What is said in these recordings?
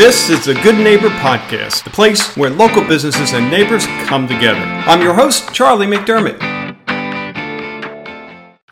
This is the Good Neighbor Podcast, the place where local businesses and neighbors come together. I'm your host, Charlie McDermott.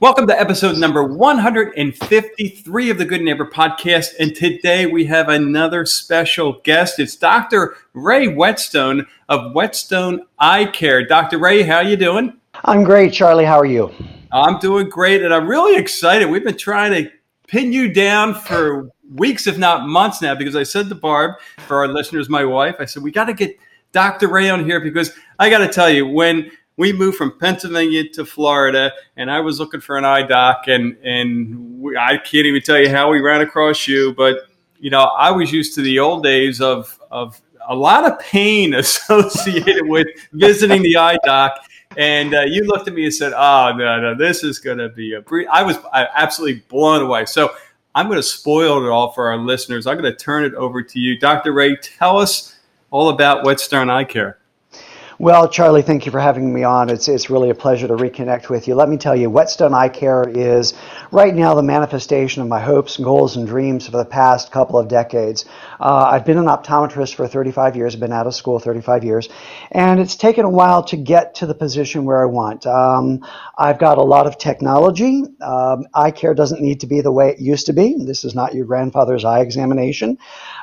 Welcome to episode number 153 of the Good Neighbor Podcast. And today we have another special guest. It's Dr. Ray Whetstone of Whetstone Eye Care. Dr. Ray, how are you doing? I'm great, Charlie. How are you? I'm doing great, and I'm really excited. We've been trying to pin you down for weeks, if not months now, because I said to Barb, for our listeners, my wife, I said, we got to get Dr. Ray on here because I got to tell you, when we moved from Pennsylvania to Florida, and I was looking for an eye doc, and and we, I can't even tell you how we ran across you, but you know, I was used to the old days of of a lot of pain associated with visiting the eye doc. And uh, you looked at me and said, "Oh no, no, this is going to be a." Bre-. I was absolutely blown away. So I'm going to spoil it all for our listeners. I'm going to turn it over to you. Dr. Ray, tell us all about Whetstone Eye Care. Well, Charlie, thank you for having me on. It's, it's really a pleasure to reconnect with you. Let me tell you, Whetstone Eye Care is right now the manifestation of my hopes, and goals, and dreams for the past couple of decades. Uh, I've been an optometrist for 35 years, I've been out of school 35 years, and it's taken a while to get to the position where I want. Um, I've got a lot of technology. Um, eye care doesn't need to be the way it used to be. This is not your grandfather's eye examination.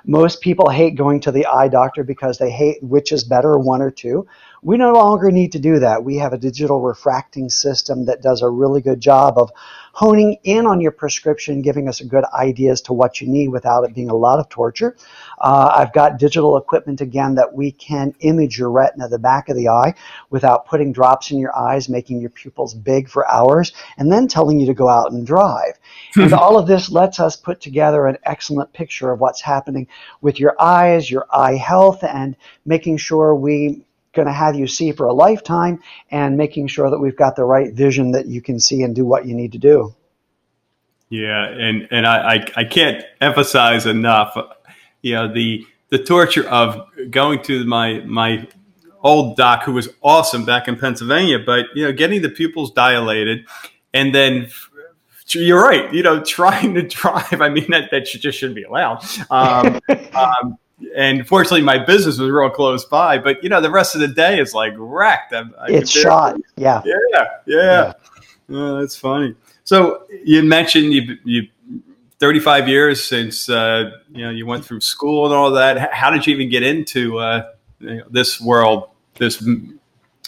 Most people hate going to the eye doctor because they hate which is better, one or two. We no longer need to do that. We have a digital refracting system that does a really good job of honing in on your prescription, giving us a good idea as to what you need without it being a lot of torture. Uh, I've got digital equipment again that we can image your retina, the back of the eye, without putting drops in your eyes, making your pupils big for hours, and then telling you to go out and drive. and all of this lets us put together an excellent picture of what's happening with your eyes, your eye health, and making sure we going to have you see for a lifetime and making sure that we've got the right vision that you can see and do what you need to do. Yeah, and and I I, I can't emphasize enough, you know the the torture of going to my my old doc who was awesome back in Pennsylvania, but you know getting the pupils dilated, and then you're right, you know trying to drive. I mean that that just shouldn't be allowed. Um, um, and fortunately my business was real close by but you know the rest of the day is like wrecked. I, I it's shot. yeah. Yeah. Yeah, yeah. Oh, that's funny. So you mentioned you you 35 years since uh, you know you went through school and all that. How did you even get into uh, you know, this world this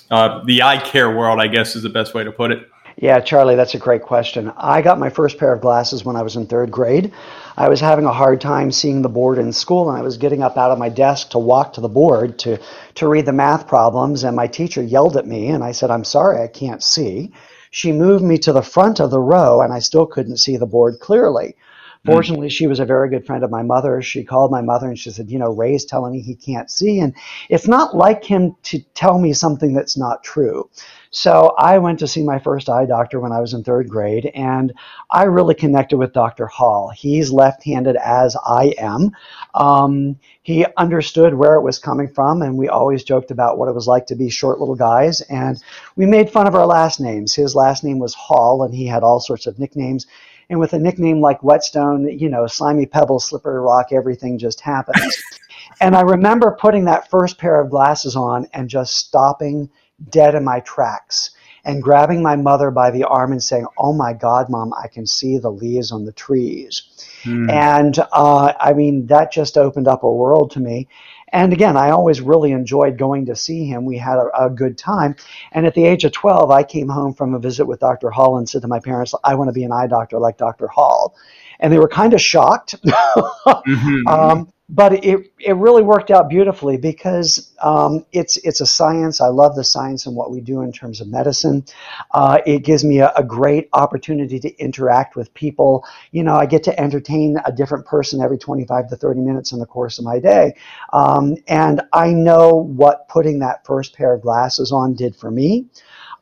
uh, the eye care world i guess is the best way to put it yeah, Charlie, that's a great question. I got my first pair of glasses when I was in third grade. I was having a hard time seeing the board in school, and I was getting up out of my desk to walk to the board to, to read the math problems, and my teacher yelled at me, and I said, I'm sorry, I can't see. She moved me to the front of the row, and I still couldn't see the board clearly. Hmm. Fortunately, she was a very good friend of my mother. She called my mother and she said, You know, Ray's telling me he can't see. And it's not like him to tell me something that's not true. So I went to see my first eye doctor when I was in third grade, and I really connected with Dr. Hall. He's left handed as I am. Um, he understood where it was coming from, and we always joked about what it was like to be short little guys. And we made fun of our last names. His last name was Hall, and he had all sorts of nicknames. And with a nickname like Whetstone, you know, slimy pebble, slippery rock, everything just happens. and I remember putting that first pair of glasses on and just stopping dead in my tracks and grabbing my mother by the arm and saying, Oh my God, mom, I can see the leaves on the trees. Mm. And uh, I mean, that just opened up a world to me. And again, I always really enjoyed going to see him. We had a, a, good time. And at the age of 12, I came home from a visit with Dr. Hall and said to my parents, I want to be an eye doctor like Dr. Hall. And they were kind of shocked. mm-hmm. um, but it, it really worked out beautifully because um, it's it's a science. I love the science and what we do in terms of medicine. Uh, it gives me a, a, great opportunity to interact with people. You know, I get to entertain a different person every 25 to 30 minutes in the course of my day, um, and I know what putting that first pair of glasses on did for me.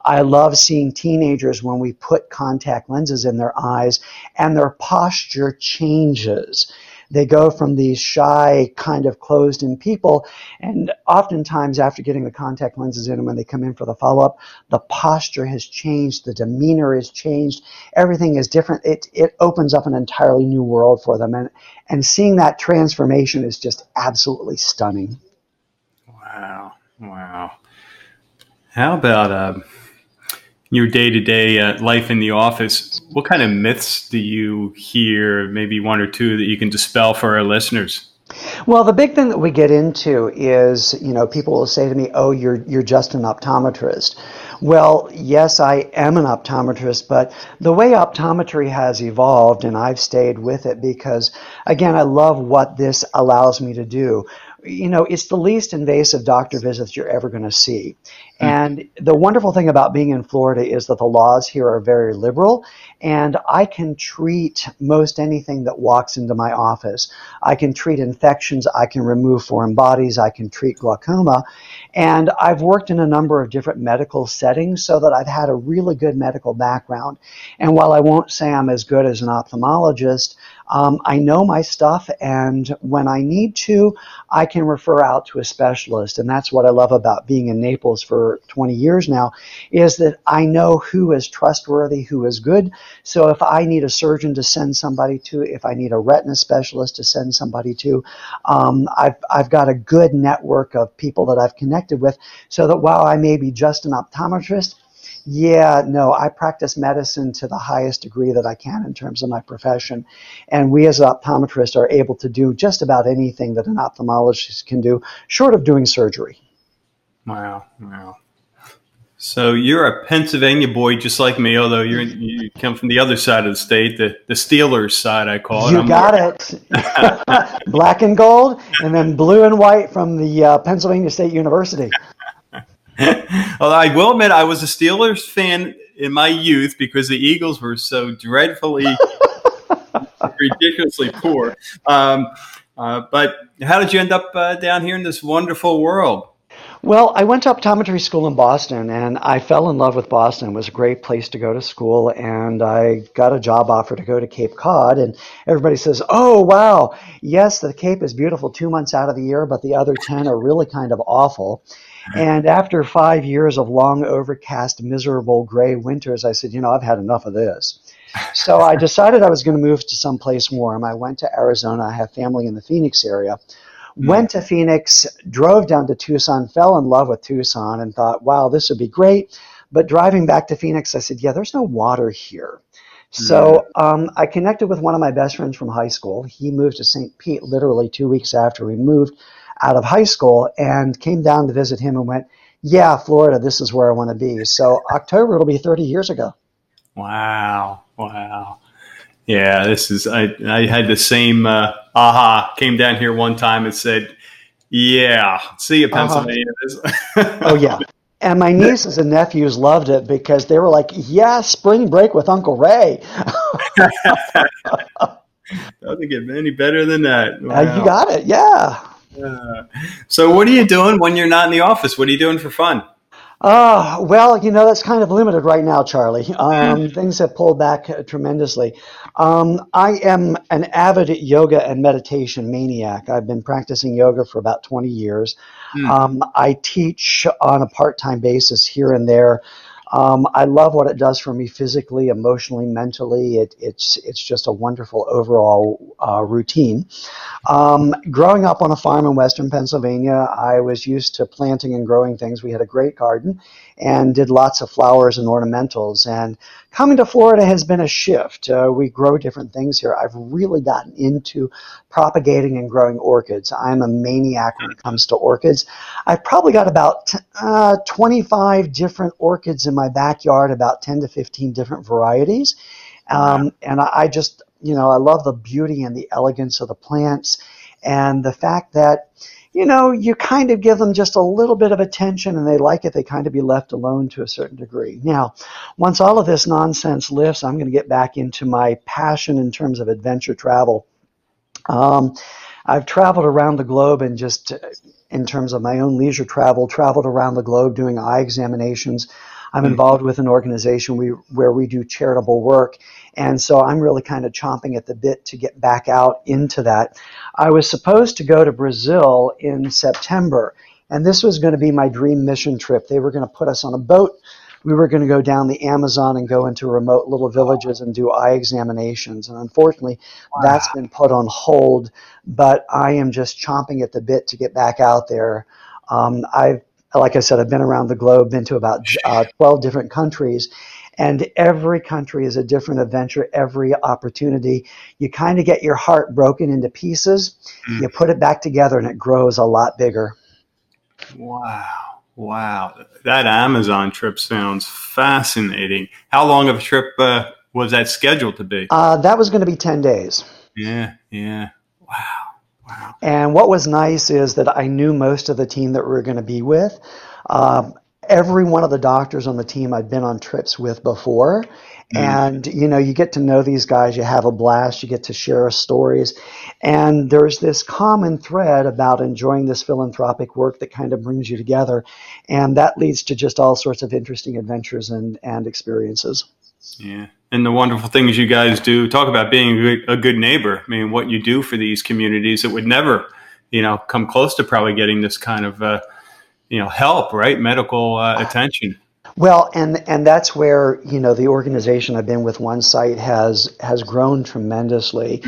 I love seeing teenagers when we put contact lenses in their eyes and their posture changes they go from these shy, kind of closed in people, and oftentimes after getting the contact lenses in, and when they come in for the follow up, the posture has changed, the demeanor has changed, everything is different. It, it opens up an entirely new world for them. And, and seeing that transformation is just absolutely stunning. Wow. Wow. How about uh, your day to day life in the office? What kind of myths do you hear, maybe one or two, that you can dispel for our listeners? Well, the big thing that we get into is, you know, people will say to me, "Oh, you're you're just an optometrist." Well, yes, I am an optometrist, but the way optometry has evolved, and I've stayed with it because, again, I love what this allows me to do you know, it's the least invasive doctor visits you're ever going to see. Hmm. And the wonderful thing about being in Florida is that the laws here are very liberal, and I can treat most anything that walks into my office. I can treat infections, I can remove foreign bodies, I can treat glaucoma. And I've worked in a number of different medical settings so that I've had a really good medical background. And while I won't say I'm as good as an ophthalmologist, um, I know my stuff, and when I need to, I can refer out to a specialist. And that's what I love about being in Naples for 20 years now, is that I know who is trustworthy, who is good. So if I need a surgeon to send somebody to, if I need a retina specialist to send somebody to, um, I've, I've got a good network of people that I've connected with, so that while I may be just an optometrist, yeah, no, I practice medicine to the highest degree that I can in terms of my profession. And we as optometrists are able to do just about anything that an ophthalmologist can do, short of doing surgery. Wow, wow. So you're a Pennsylvania boy, just like me, although you you come from the other side of the state, the, the Steelers side, I call it. You I'm got it. Black and gold, and then blue and white from the uh, Pennsylvania State University. Although I will admit, I was a Steelers fan in my youth because the Eagles were so dreadfully, ridiculously poor. Um, uh, but how did you end up uh, down here in this wonderful world? Well, I went to optometry school in Boston and I fell in love with Boston. It was a great place to go to school and I got a job offer to go to Cape Cod and everybody says, "Oh, wow. Yes, the Cape is beautiful 2 months out of the year, but the other 10 are really kind of awful." And after five years of long, overcast, miserable, gray winters, I said, you know, I've had enough of this. So I decided I was going to move to someplace warm. I went to Arizona. I have family in the Phoenix area. Mm. Went to Phoenix, drove down to Tucson, fell in love with Tucson, and thought, wow, this would be great. But driving back to Phoenix, I said, yeah, there's no water here. So hmm. um, I connected with one of my best friends from high school. He moved to St. Pete literally two weeks after we moved out of high school and came down to visit him and went, yeah, Florida, this is where I want to be. So October, it'll be 30 years ago. Wow. Wow. Yeah, this is, I, I had the same uh, aha, came down here one time and said, yeah, see you, uh-huh. Pennsylvania. Uh-huh. oh, yeah. And my nieces and nephews loved it because they were like, yeah, spring break with Uncle Ray. Doesn't get any better than that. Wow. Uh, you got it. Yeah. Uh, so, what are you doing when you're not in the office? What are you doing for fun? Uh, well, you know, that's kind of limited right now, Charlie. Um, things have pulled back tremendously. Um, I am an avid yoga and meditation maniac. I've been practicing yoga for about 20 years. Mm. Um, I teach on a part time basis here and there. Um, I love what it does for me physically, emotionally, mentally. It, it's it's just a wonderful overall uh, routine. Um, growing up on a farm in western Pennsylvania, I was used to planting and growing things. We had a great garden and did lots of flowers and ornamentals. And coming to Florida has been a shift. Uh, we grow different things here. I've really gotten into propagating and growing orchids. I'm a maniac when it comes to orchids. I've probably got about uh, 25 different orchids in my backyard, about 10 to 15 different varieties. Um, and I, I just, you know, I love the beauty and the elegance of the plants and the fact that you know, you kind of give them just a little bit of attention and they like it, they kind of be left alone to a certain degree. Now, once all of this nonsense lifts, I'm going to get back into my passion in terms of adventure travel. Um, I've traveled around the globe and just in terms of my own leisure travel, traveled around the globe doing eye examinations. I'm mm-hmm. involved with an organization we, where we do charitable work. And so I'm really kind of chomping at the bit to get back out into that. I was supposed to go to Brazil in September, and this was going to be my dream mission trip. They were going to put us on a boat we were going to go down the Amazon and go into remote little villages and do eye examinations. And unfortunately, wow. that's been put on hold. But I am just chomping at the bit to get back out there. Um, I've, like I said, I've been around the globe, been to about uh, 12 different countries. And every country is a different adventure, every opportunity. You kind of get your heart broken into pieces, mm. you put it back together, and it grows a lot bigger. Wow. Wow, that Amazon trip sounds fascinating. How long of a trip uh, was that scheduled to be? Uh, that was going to be 10 days. Yeah, yeah. Wow, wow. And what was nice is that I knew most of the team that we were going to be with. Um, every one of the doctors on the team I'd been on trips with before. Mm. And, you know, you get to know these guys, you have a blast, you get to share stories. And there's this common thread about enjoying this philanthropic work that kind of brings you together. And that leads to just all sorts of interesting adventures and, and experiences. Yeah. And the wonderful things you guys do. Talk about being a good, a good neighbor. I mean, what you do for these communities that would never, you know, come close to probably getting this kind of, uh, you know, help, right? Medical uh, attention. Well, and and that's where you know the organization I've been with, OneSight has has grown tremendously,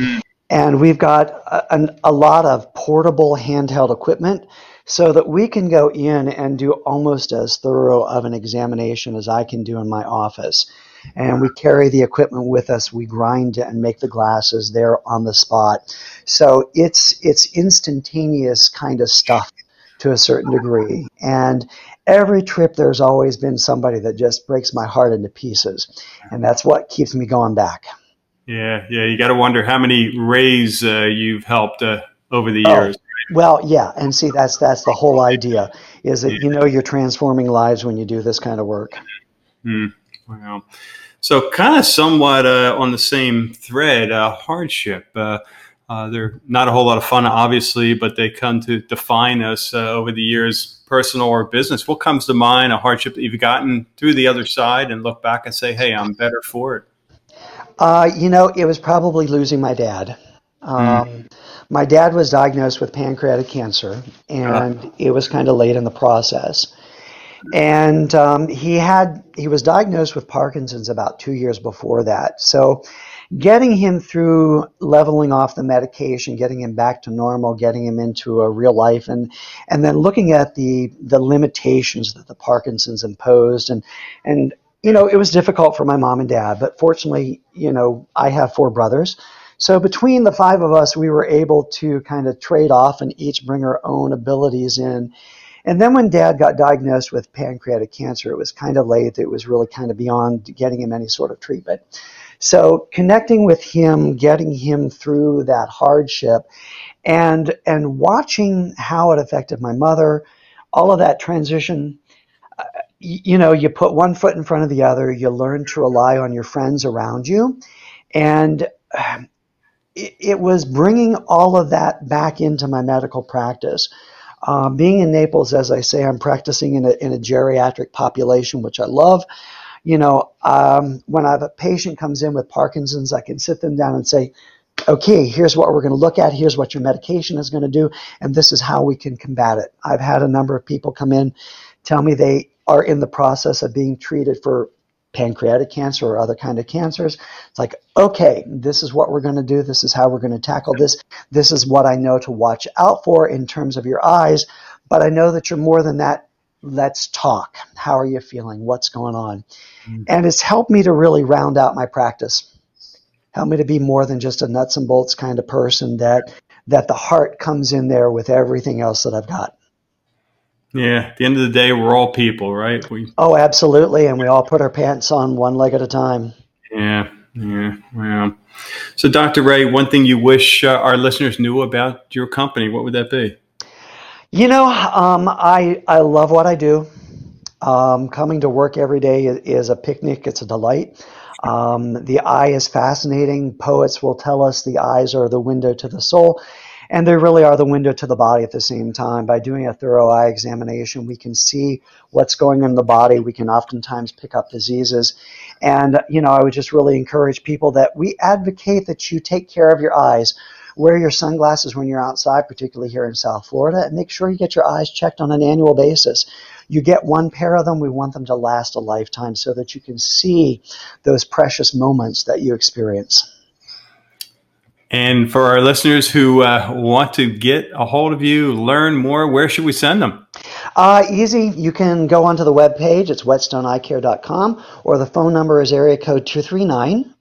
and we've got a, a lot of portable handheld equipment, so that we can go in and do almost as thorough of an examination as I can do in my office. And we carry the equipment with us. We grind it and make the glasses there on the spot. So it's it's instantaneous kind of stuff to a certain degree. And every trip, there's always been somebody that just breaks my heart into pieces. And that's what keeps me going back. Yeah, yeah. You got to wonder how many rays uh, you've helped uh, over the years. Oh, well, yeah, and see, that's that's the whole idea. Is that you know you're transforming lives when you do this kind of work. Mm, wow. So, kind of somewhat uh, on the same thread, uh, hardship. Uh, uh, they're not a whole lot of fun, obviously, but they come to define us uh, over the years, personal or business. What comes to mind, a hardship that you've gotten through the other side and look back and say, hey, I'm better for it? Uh, you know, it was probably losing my dad. Um, mm. My dad was diagnosed with pancreatic cancer, and it was kind of late in the process. And um, he had he was diagnosed with Parkinson's about two years before that. So getting him through leveling off the medication, getting him back to normal, getting him into a real life, and and then looking at the the limitations that the Parkinson's imposed, and and you know it was difficult for my mom and dad, but fortunately, you know I have four brothers. So between the five of us, we were able to kind of trade off and each bring our own abilities in. And then when dad got diagnosed with pancreatic cancer, it was kind of late. It was really kind of beyond getting him any sort of treatment. So connecting with him, getting him through that hardship, and and watching how it affected my mother, all of that transition. Uh, you know, you put one foot in front of the other. You learn to rely on your friends around you, and it, it was bringing all of that back into my medical practice. Uh, being in Naples, as I say, I'm practicing in a, in a geriatric population, which I love you know, um, when I have a patient comes in with Parkinson's, I can sit them down and say, okay, here's what we're going to look at. Here's what your medication is going to do, and this is how we can combat it. I've had a number of people come in, tell me they are in the process of being treated for pancreatic cancer or other kind of cancers. It's like, okay, this is what we're going to do. This is how we're going to tackle this. This is what I know to watch out for in terms of your eyes. But I know that you're more than that let's talk. How are you feeling? What's going on? Mm-hmm. And it's helped me to really round out my practice. Help me to be more than just a nuts and bolts kind of person that that the heart comes in there with everything else that I've got. Yeah, at the end of the day, we're all people, right? We Oh, absolutely, and we all put our pants on one leg at a time. Yeah, yeah, wow. So, Dr. Ray, one thing you wish uh, our listeners knew about your company, what would that be? You know, um, I I love what I do. Um, coming to work every day is, a picnic. It's a delight. Um, the eye is fascinating. Poets will tell us the eyes are the window to the soul. and they really are the window to the body at the same time. By doing a thorough eye examination, we can see what's going on in the body. We can oftentimes pick up diseases. And, you know, I would just really encourage people that we advocate that you take care of your eyes. Wear your sunglasses when you're outside, particularly here in South Florida, and make sure you get your eyes checked on an annual basis. You get one pair of them, we want them to last a lifetime so that you can see those precious moments that you experience. And for our listeners who uh, want to get a hold of you, learn more, where should we send them? Uh, easy. You can go onto the web page. It's whetstoneeyecare.com, or the phone number is area code 239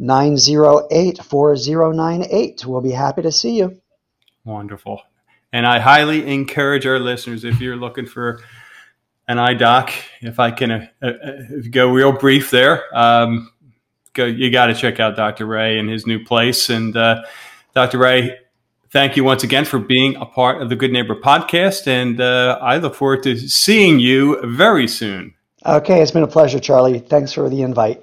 908 4098. We'll be happy to see you. Wonderful. And I highly encourage our listeners if you're looking for an eye doc, if I can uh, uh, go real brief there, um, go, you got to check out Dr. Ray and his new place. And uh, Dr. Ray, thank you once again for being a part of the Good Neighbor podcast. And uh, I look forward to seeing you very soon. Okay, it's been a pleasure, Charlie. Thanks for the invite.